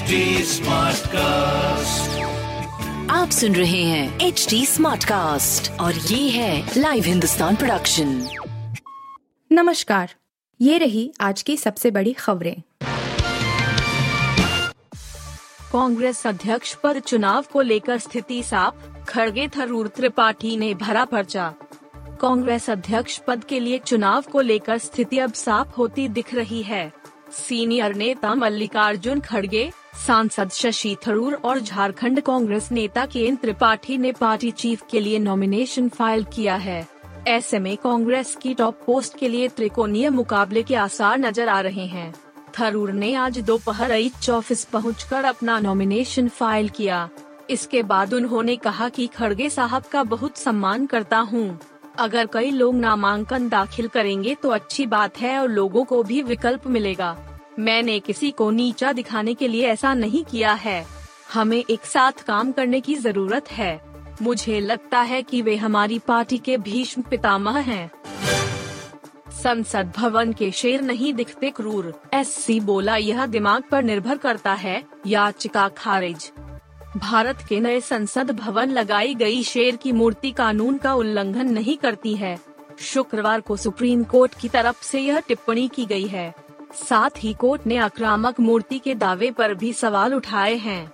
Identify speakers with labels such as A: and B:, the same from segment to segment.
A: HD cast
B: आप सुन रहे हैं एच डी स्मार्ट कास्ट और ये है लाइव हिंदुस्तान प्रोडक्शन
C: नमस्कार ये रही आज की सबसे बड़ी खबरें।
D: कांग्रेस अध्यक्ष पद चुनाव को लेकर स्थिति साफ़ खड़गे थरूर त्रिपाठी ने भरा पर्चा। कांग्रेस अध्यक्ष पद के लिए चुनाव को लेकर स्थिति अब साफ़ होती दिख रही है। सीनियर नेता मल्लिकार्जुन खड़गे सांसद शशि थरूर और झारखंड कांग्रेस नेता के त्रिपाठी ने पार्टी चीफ के लिए नॉमिनेशन फ़ाइल किया है। ऐसे में कांग्रेस की टॉप पोस्ट के लिए त्रिकोणीय मुकाबले के आसार नज़र आ रहे हैं। थरूर ने आज दोपहर एच ऑफ़िस पहुंचकर अपना नॉमिनेशन फ़ाइल किया। इसके बाद उन्होंने कहा कि खड़गे साहब का बहुत सम्मान करता हूँ। अगर कई लोग नामांकन दाखिल करेंगे तो अच्छी बात है और लोगों को भी विकल्प मिलेगा। मैंने किसी को नीचा दिखाने के लिए ऐसा नहीं किया है। हमें एक साथ काम करने की ज़रूरत है। मुझे लगता है कि वे हमारी पार्टी के भीष्म पितामह हैं। संसद भवन के शेर नहीं दिखते क्रूर। एससी बोला, यह दिमाग पर निर्भर करता है। याचिका खारिज। भारत के नए संसद भवन लगाई गई शेर की मूर्ति कानून का उल्लंघन नहीं करती है। शुक्रवार को सुप्रीम कोर्ट की तरफ़ से यह टिप्पणी की गई है। साथ ही कोर्ट ने आक्रामक मूर्ति के दावे पर भी सवाल उठाए हैं।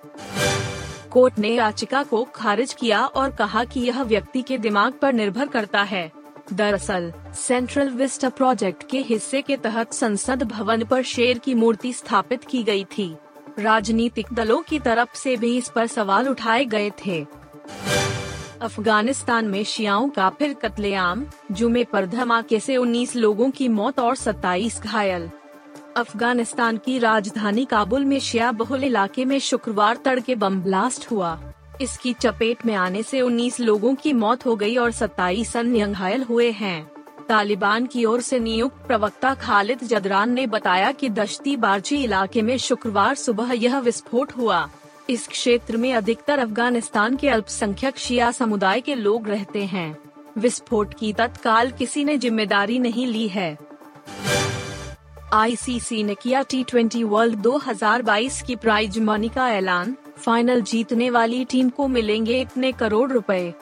D: कोर्ट ने याचिका को खारिज किया और कहा कि यह व्यक्ति के दिमाग पर निर्भर करता है। दरअसल, सेंट्रल विस्टा प्रोजेक्ट के हिस्से के तहत संसद भवन पर शेर की मूर्ति स्थापित की गई थी। राजनीतिक दलों की तरफ़ से भी इस पर सवाल उठाए गए थे। अफ़गानिस्तान में शियाओं का फिर कत्लेआम, जुमे पर धमाके से 19 लोगों की मौत और 27 घायल। अफ़गानिस्तान की राजधानी काबुल में शिया बहुल इलाके में शुक्रवार तड़के बम ब्लास्ट हुआ। इसकी चपेट में आने से 19 लोगों की मौत हो गई और 27 अन्य घायल हुए हैं। तालिबान की ओर से नियुक्त प्रवक्ता खालिद जदरान ने बताया कि दश्ती बारची इलाके में शुक्रवार सुबह यह विस्फोट हुआ। इस क्षेत्र में अधिकतर अफ़गानिस्तान के अल्पसंख्यक शिया समुदाय के लोग रहते हैं। विस्फोट की तत्काल किसी ने ज़िम्मेदारी नहीं ली है। आईसीसी ने किया टी ट्वेंटी वर्ल्ड 2022 की प्राइज मनी का ऐलान। फाइनल जीतने वाली टीम को मिलेंगे इतने करोड़ रुपए।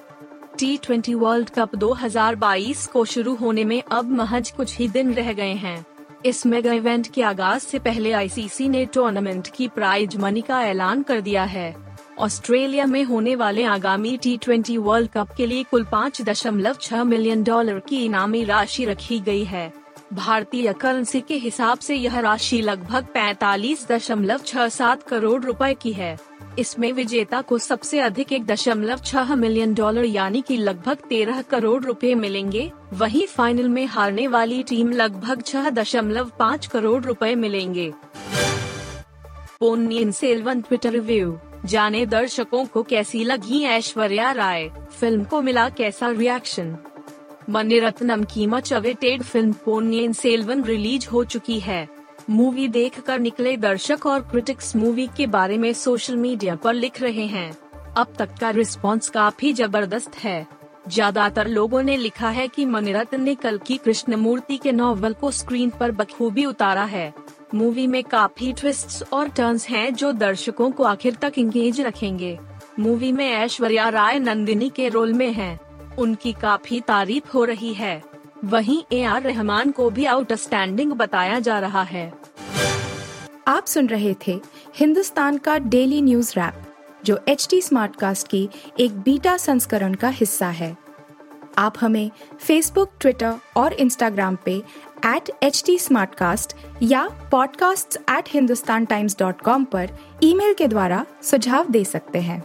D: टी ट्वेंटी वर्ल्ड कप 2022 को शुरू होने में अब महज कुछ ही दिन रह गए हैं। इस मेगा इवेंट के आगाज़ से पहले आईसीसी ने टूर्नामेंट की प्राइज मनी का ऐलान कर दिया है। ऑस्ट्रेलिया में होने वाले आगामी टी ट्वेंटी वर्ल्ड कप के लिए कुल पाँच दशमलव छह मिलियन डॉलर की इनामी राशि रखी गई है। भारतीय करेंसी के हिसाब से यह राशि लगभग पैतालीस दशमलव छह सात करोड़ रुपए की है। इसमें विजेता को सबसे अधिक एक दशमलव छह मिलियन डॉलर यानी कि लगभग तेरह करोड़ रुपए मिलेंगे। वहीं फाइनल में हारने वाली टीम लगभग छह दशमलव पाँच करोड़ रुपए मिलेंगे। पोन्नियन सेल्वन ट्विटर रिव्यू जाने दर्शकों को कैसी लगी ऐश्वर्या राय? फ़िल्म को मिला कैसा रिएक्शन मणिरत्नम की much awaited film Ponniyin Selvan release हो चुकी है। मूवी देखकर निकले दर्शक और क्रिटिक्स मूवी के बारे में सोशल मीडिया पर लिख रहे हैं। अब तक का रिस्पांस काफ़ी ज़बरदस्त है। ज़्यादातर लोगों ने लिखा है कि मणिरत्न ने कल की कृष्णमूर्ति के नॉवल को स्क्रीन पर बखूबी उतारा है। मूवी में काफ़ी ट्विस्ट्स और टर्न्स हैं जो दर्शकों को आखिर तक इंगेज रखेंगे। मूवी में ऐश्वर्या राय नंदिनी के रोल में हैं। उनकी काफ़ी तारीफ़ हो रही है। वहीं ए आर रहमान को भी आउटस्टैंडिंग बताया जा रहा है।
C: आप सुन रहे थे हिंदुस्तान का डेली न्यूज़ रैप जो एच टी स्मार्ट कास्ट की एक बीटा संस्करण का हिस्सा है। आप हमें फेसबुक ट्विटर और इंस्टाग्राम पे एट एच टी या podcasts@hindustantimes.com पर ईमेल के द्वारा सुझाव दे सकते हैं।